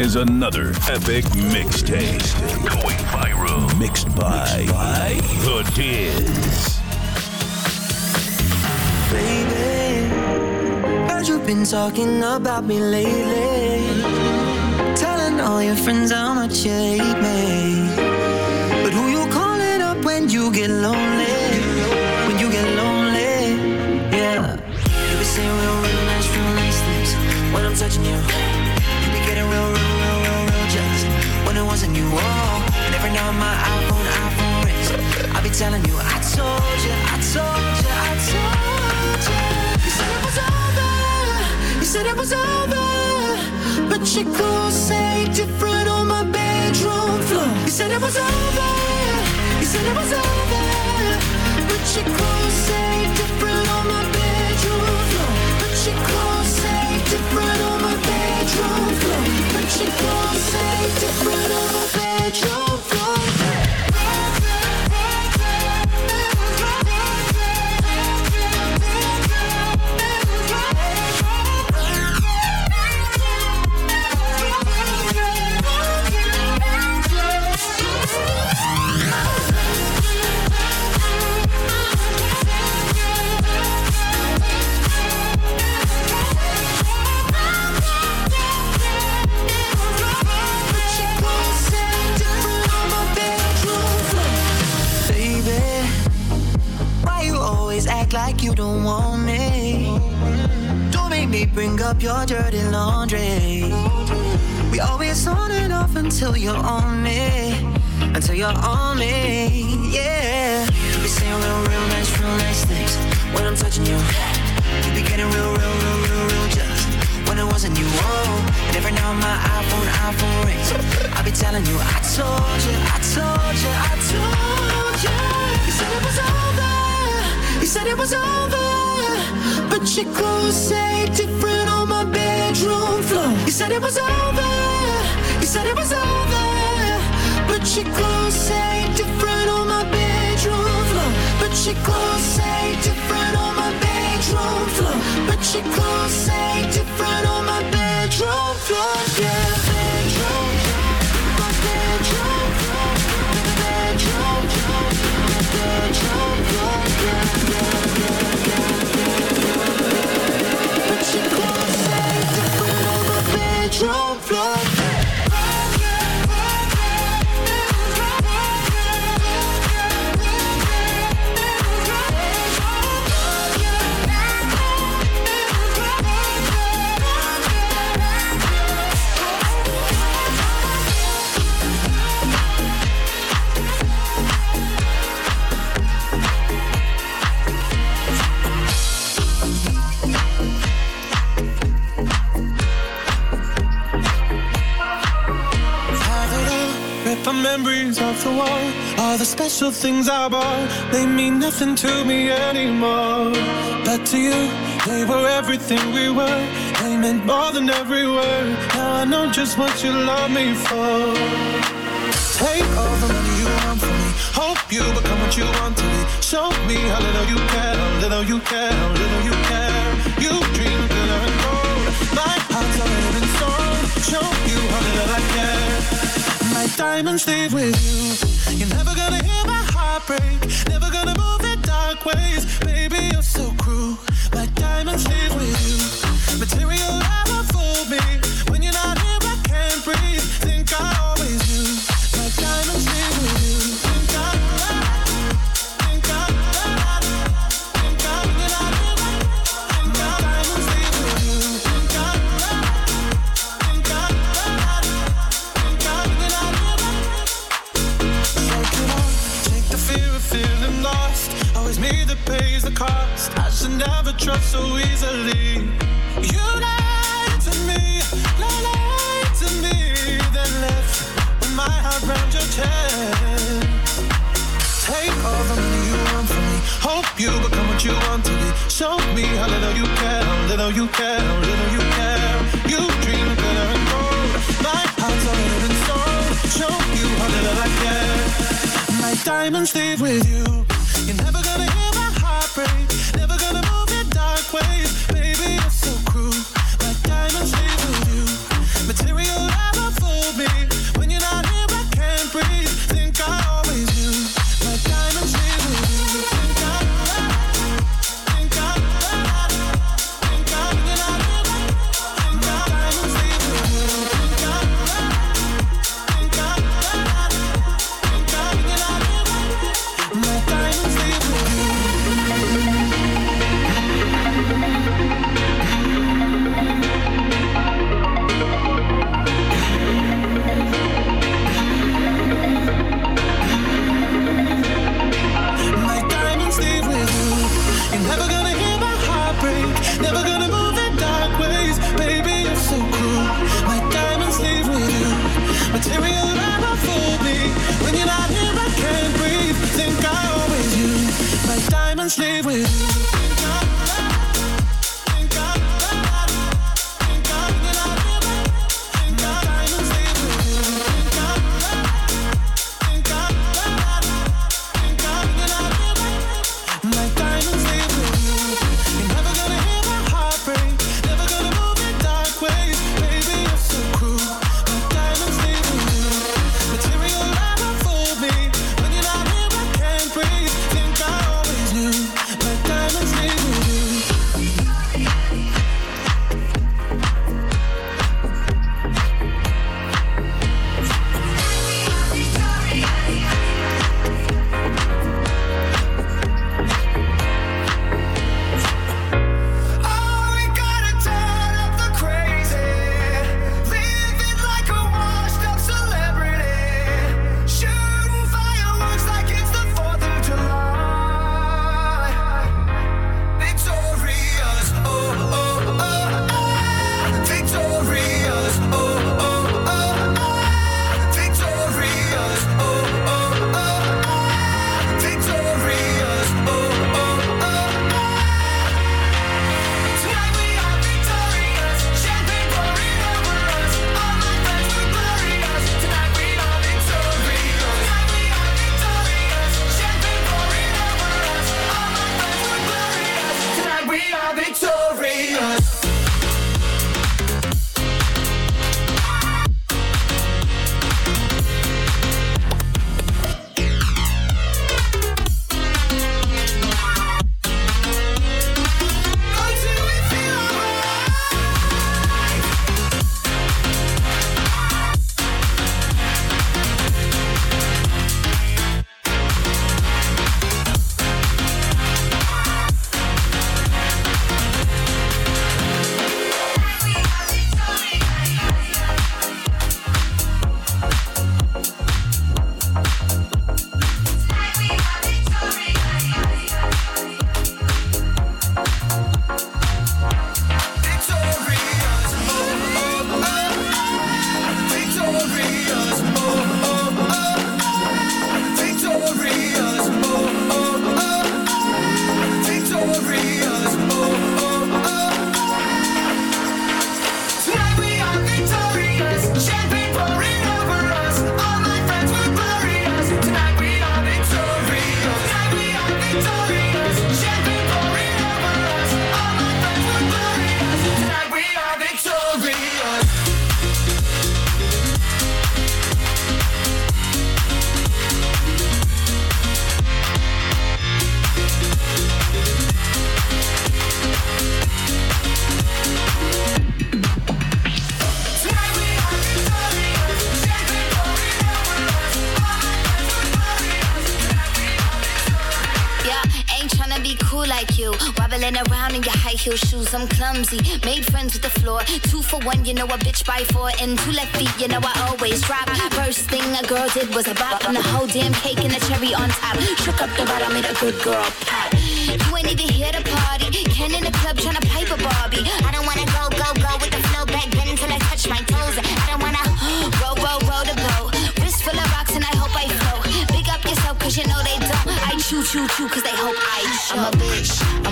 is another epic mixtape. Going viral. Mixed by, by The Diz. Baby, heard you've been talking about me lately. Telling all your friends how much you hate me. But who you calling up when you get lonely? Touching. You Now my iPhone, iPhone rings. I be telling you, I told you, I told you, I told you. You said it was over. You said it was over. But your clothes say different on my bedroom floor. You said it was over. You said it was over. But your clothes say different on my bedroom floor. But your clothes say different on my bedroom floor. But your clothes say different on my bedroom your clothes say different on my bedroom floor. You said it was over. You said it was over. But your clothes say different on my bedroom floor. But your clothes say different on my bedroom floor. But your clothes say different on my bedroom floor. Yeah, the memories off the wall. All the special things I bought, they mean nothing to me anymore. But to you, they were everything we were. They meant more than every word. Now I know just what you love me for. Take all the money you want from me. Hope you become what you want to be. Show me how little you care, how little you care, how little you care. You dream glitter and gold. My heart's already been sold. Show you how little I care. My diamonds leave with you. You're never gonna hear my heart break. Never gonna move in dark ways. Baby, you're so cruel. My diamonds leave with you. Material never fooled me. When you're not here, I can't breathe. Think I always never trust so easily. You lied to me, lied to me, then left with my heart round your chest. Take all the money you want from me. Hope you become what you want to be. Show me how little you care, how little you care, how little you care. You dream of glitter and gold. My heart's already been sold. Show you how little I care. My diamonds leave with you. Heel shoes, I'm clumsy. Made friends with the floor. Two for one, you know a bitch by four. And two left feet, you know I always drop. First thing a girl did was a bop. And the whole damn cake and the cherry on top. Shook up the bottom, made a good girl pop. You ain't even here to party. Ken in the club trying to pipe a Barbie. I don't wanna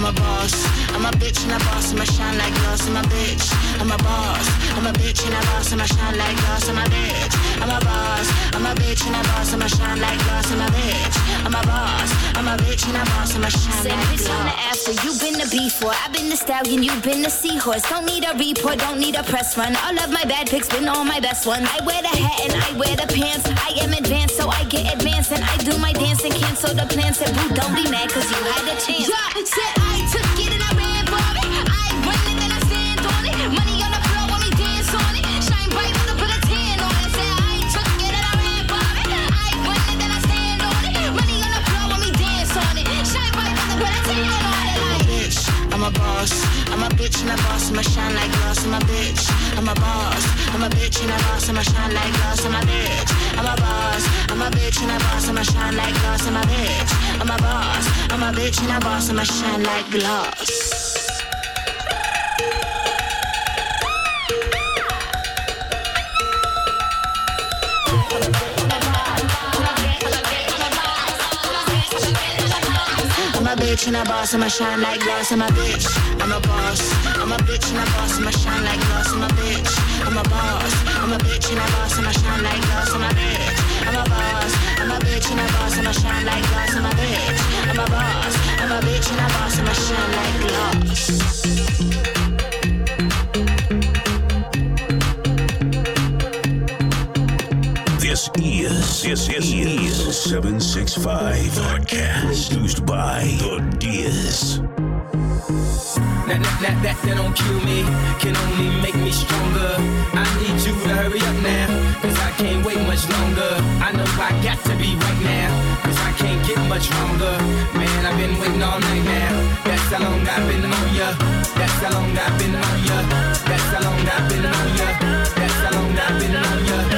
a boss. I'm a bitch and a boss, I'ma shine like glass. I'm a bitch, I'm a boss. I'm a bitch and a boss, I'ma shine like glass. I'm a bitch, I'm a boss. I'm a bitch and a boss, I'ma shine like glass. I'm a bitch, I'm a boss. I'm a bitch and a boss, I'ma shine Say, like bitch on the glass. after, you been the before. I've been the stallion, you been the seahorse. Don't need a report, don't need a press run. All of my bad pics been all my best ones. I wear the hat and I wear the pants. I am advanced, so I get advanced. And I do my dance and cancel the plans. Said, boo, don't be mad, cause you had a chance. Yeah, said I took it and I ran for it. I win it, then I stand on it. Money on the floor when we dance on it. Shine bright with a put a tan on it. Said I took it and I ran for it. I win it, then I stand on it. Money on the floor when we dance on it. Shine bright with a put a tan on it. Like, bitch, I'm a boss. I'm a bitch and a boss, I'ma shine like glass. I'm a bitch, I'm a boss. I'm a bitch and a boss, and I'ma shine like glass. I'm a bitch, I'm a boss, I'm a bitch and a boss, I'ma shine like glass, I'm a bitch, I'm a boss, I'm a bitch and a boss, I'ma shine like glass. bitch and a boss, I'ma shine like glass, I'm a bitch, I'm a boss, I'm a bitch and a boss, I'ma shine like glass, I'm a bitch. I'm a boss. I'm a bitch and a boss, and I'ma shine like glass. I'm a bitch, I'm a boss. I'm a bitch and a boss, and I'ma shine like glass. I'm a bitch, I'm a boss. I'm a bitch and a boss, and I'ma shine like glass. This is, this is, is 765 Podcast. Produced by The Diz. That, that, that, that, don't kill me, can only make me stronger. I need you to hurry up now, cause I can't wait much longer. I know I got to be right now, cause I can't get much longer. Man, I've been waiting all night now. That's how long I've been on ya. That's how long I've been on ya. That's how long I've been on ya. That's how long I've been on ya.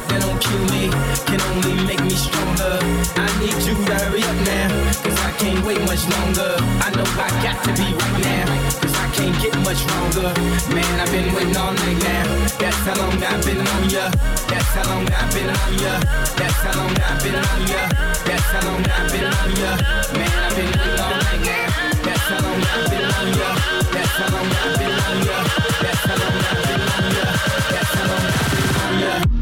That, that don't kill me. Can only make me stronger. I need you to hurry up now. Cause I can't wait much longer. I know I got to be right now. Cause I can't get much longer. Man, I've been waiting all night now. That's how long I've been on ya. That's how long I've been on ya. That's how long I've been on ya. That's how long I've been on ya. Man, I've been waiting all night now. That's how long I've been on ya. That's how long I've been on ya. That's how long I've been on ya. That's how long I've been on ya.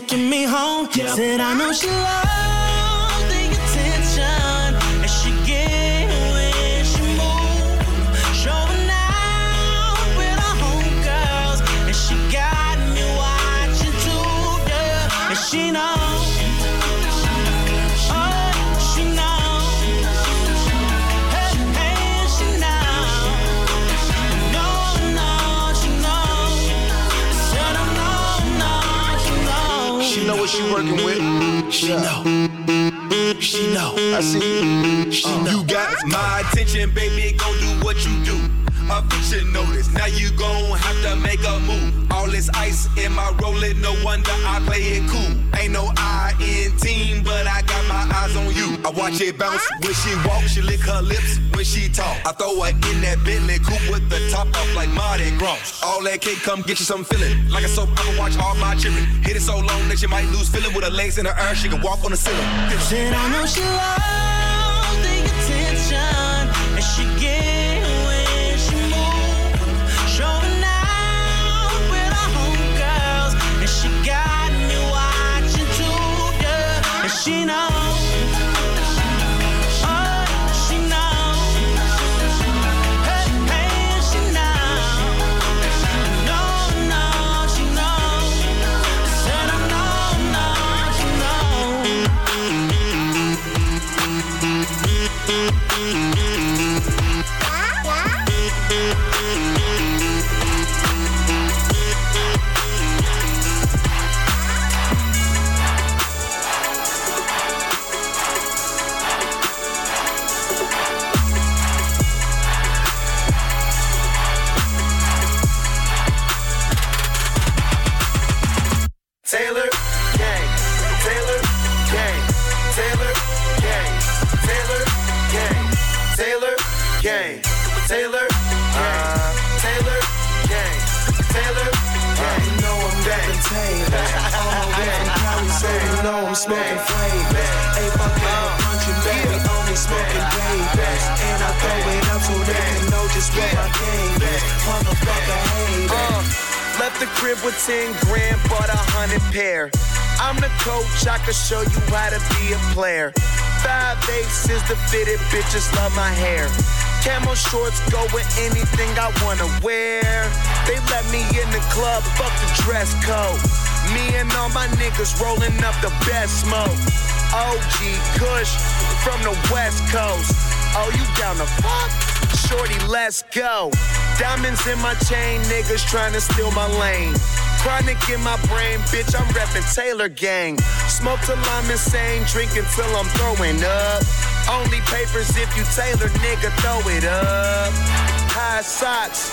Taking me home. Said I know she loves attention, baby. Go do what you do. Picture notice. Now you gon' have to make a move. All this ice in my rolling, no wonder I play it cool. Ain't no I in team, but I got my eyes on you. I watch it bounce when she walk, she lick her lips when she talk. I throw her in that Bentley coupe with the top off like Mardi Gras. All that cake come get you some feeling. Like a soap opera, watch all my children. Hit it so long that you might lose feeling with her legs in the air. She can walk on the ceiling. Said I know she loves can know just what my game is. Motherfucker haters. Uh, left the crib with 10 grand, bought a hundred pair. I'm the coach, I can show you how to be a player. Five aces, the fitted bitches love my hair. Camo shorts go with anything I wanna wear. They let me in the club, fuck the dress code. Me and all my niggas rolling up the best smoke. OG Kush from the West Coast. Oh, you down the fuck? Shorty, let's go. Diamonds in my chain, niggas trying to steal my lane. Chronic in my brain, bitch, I'm reppin' Taylor Gang. Smoke till I'm insane, drinking till I'm throwing up. Only papers if you Taylor, nigga, throw it up. High socks,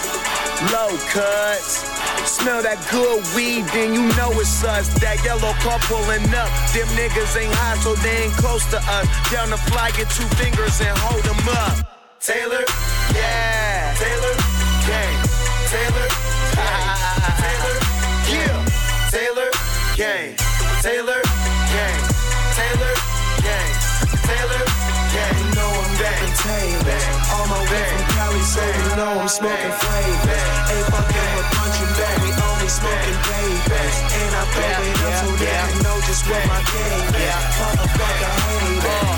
low cuts. Smell that good weed, then you know it's us. That yellow car pulling up. Them niggas ain't high, so they ain't close to us. Down the fly, get two fingers and hold them up. Taylor Yeah. Taylor Gang. Taylor gang. Taylor Yeah. Taylor Gang. Taylor Gang. Taylor Gang. Taylor Gang. You know I'm rapping Taylor. All my way from Cali, so you know I'm smoking flavors. Ain't fucking with country, baby, only smoking babies. And I throw it up so they can know just what my game is. Motherfucker hater.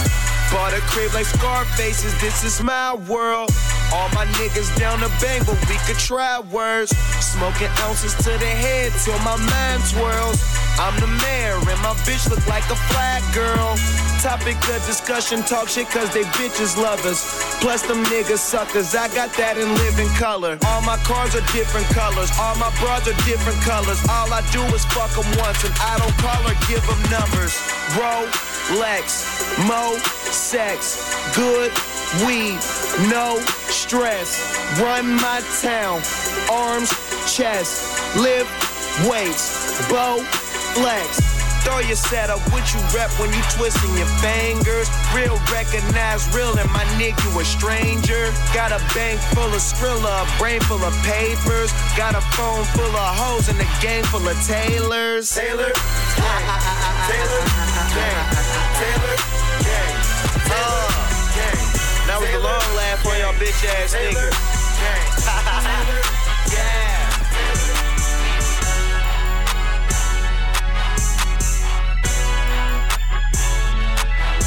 Bought a crib like Scarface's, this is my world. All my niggas down the bang, but we could try words. Smoking ounces to the head till my mind twirls. I'm the mayor and my bitch look like a flag girl. Topic of discussion, talk shit cause they bitches love us. Plus them niggas suckers, I got that in living color. All my cars are different colors, all my bras are different colors. All I do is fuck them once and I don't call or give them numbers. Rolex, Mo, sex, good weed, no stress. Run my town, arms, chest, lift weights, bow, flex. Throw your setup, what you rep when you twisting your fingers. Real recognize real, and my nigga, you a stranger. Got a bank full of Skrilla, a brain full of papers. Got a phone full of hoes and a gang full of Taylors. Taylor, gang. Taylor, gang. Taylor, gang. Uh, Taylor, gang. That was a long laugh for y'all bitch ass Taylor,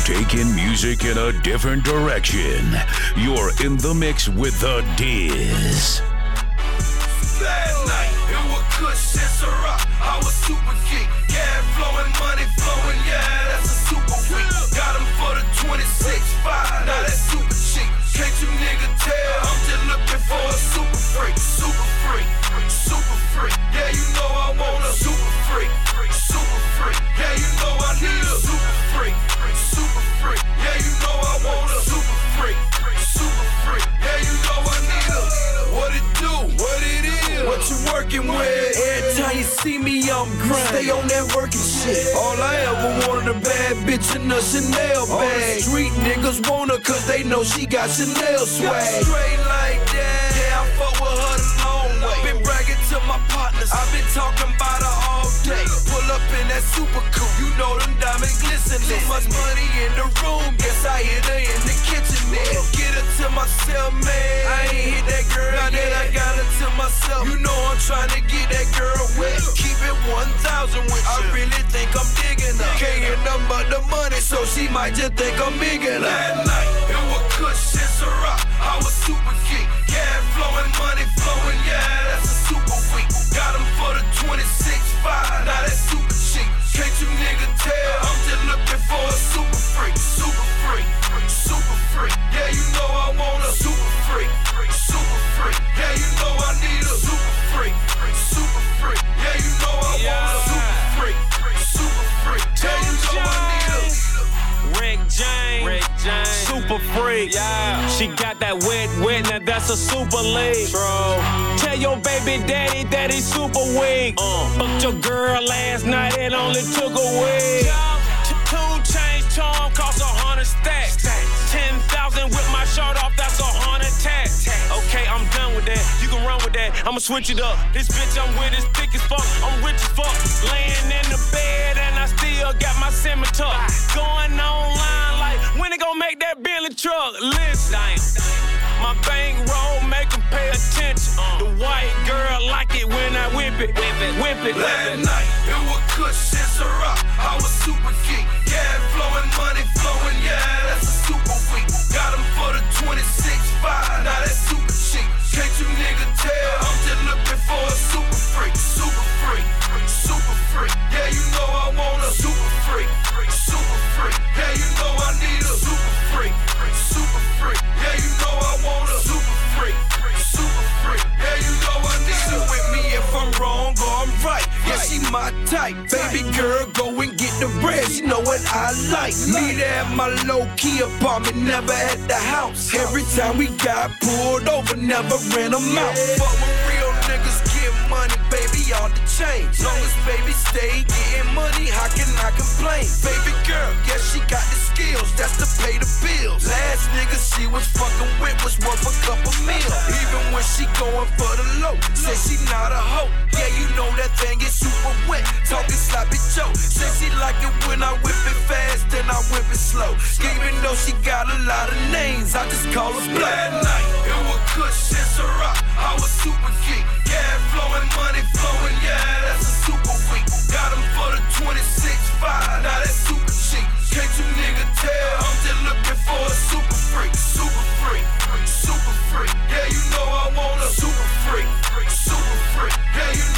Taking music in a different direction. You're in the mix with the Diz. Last night, it was Kush and Ciroc. I was super geek. Yeah, flowing, money flowing. Yeah, that's a super week. Got him for the 26.5. Now that's super cheap. Can't you nigga tell? I'm just looking for a super freak. Super see me, I'm grind. Stay on that working shit. All I ever wanted a bad bitch in a Chanel bag. Street niggas want her cause they know she got Chanel swag. Straight like that. Yeah, I fuck with her the long way. Been bragging to my partners. I've been talking about her day. Pull up in that super coupe. You know them diamonds glistening. Too much money in the room. Guess I hit her in the kitchen then. Get her to myself, man. I ain't hit that girl now that I got her to myself. You know I'm trying to get that girl wet. Keep it 1,000 with you. I really think I'm digging her. Can't hear nothing but the money, so she might just think I'm bigging her. That night, it was Kush and Ciroc. I was super geek. Yeah, flowing, money flowing. Yeah, that's a super week. Got him 26.5. Now that's super cheap. Can't you nigga tell? I'm just looking for a super freak. Super freak. Super freak. Yeah, you know I want a super Super freak. Yeah. She got that wet, wet, now that's a super league. True. Tell your baby daddy that he's super weak. Uh. Fucked your girl last night, it only took a week. Two chains charm cost a hundred stacks. Ten thousand with my shirt off, that's a hundred tax. Okay, I'm done with that. You can run with that. I'ma switch it up. This bitch I'm with is thick as fuck. I'm rich as fuck. Laying in the bed and I still got my scimitar. Going online when they gon' make that Bentley truck. Listen. My bank roll make 'em pay attention. The white girl like it when I whip it, whip it, whip it. Last night, it was Kush and Ciroc. I was super geek. Yeah, flowing, money flowing. Yeah, that's a super week. Got him for the 26.5. Now that's super cheap. Can't you nigga tell? I'm just looking for a super freak. Super freak. Super freak. Yeah, you know I want a super freak. Freak. Yeah, you know I need a super freak. Super freak. Yeah, you know I want a super freak. Super freak. Yeah, you know I need a with me if I'm wrong or I'm right. Yeah, she my type. Baby girl, go and get the bread. You know what I like. Meet her at my low key apartment, never at the house. Every time we got pulled over, never ran them out. But when real niggas get money, all the change. Long as baby stay getting money, how can I complain? Baby girl, yeah, she got the skills, that's to pay the bills. Last nigga she was fucking with was worth a couple mil. Even when she going for the low, say she not a hoe. Yeah, you know that thing is super wet. Talking sloppy Joe. Say she like it when I whip it fast and I whip it slow. Even though she got a lot of names, I just call her. That night, it was Kush and Ciroc. I was super geek yeah, flowing money, flowing, yeah, that's a super week. Got him for the 26.5, now that's super cheap. Can't you nigga tell? I'm just looking for a super freak, super freak, super freak. Yeah, you know I want a super freak, super freak. Yeah, you know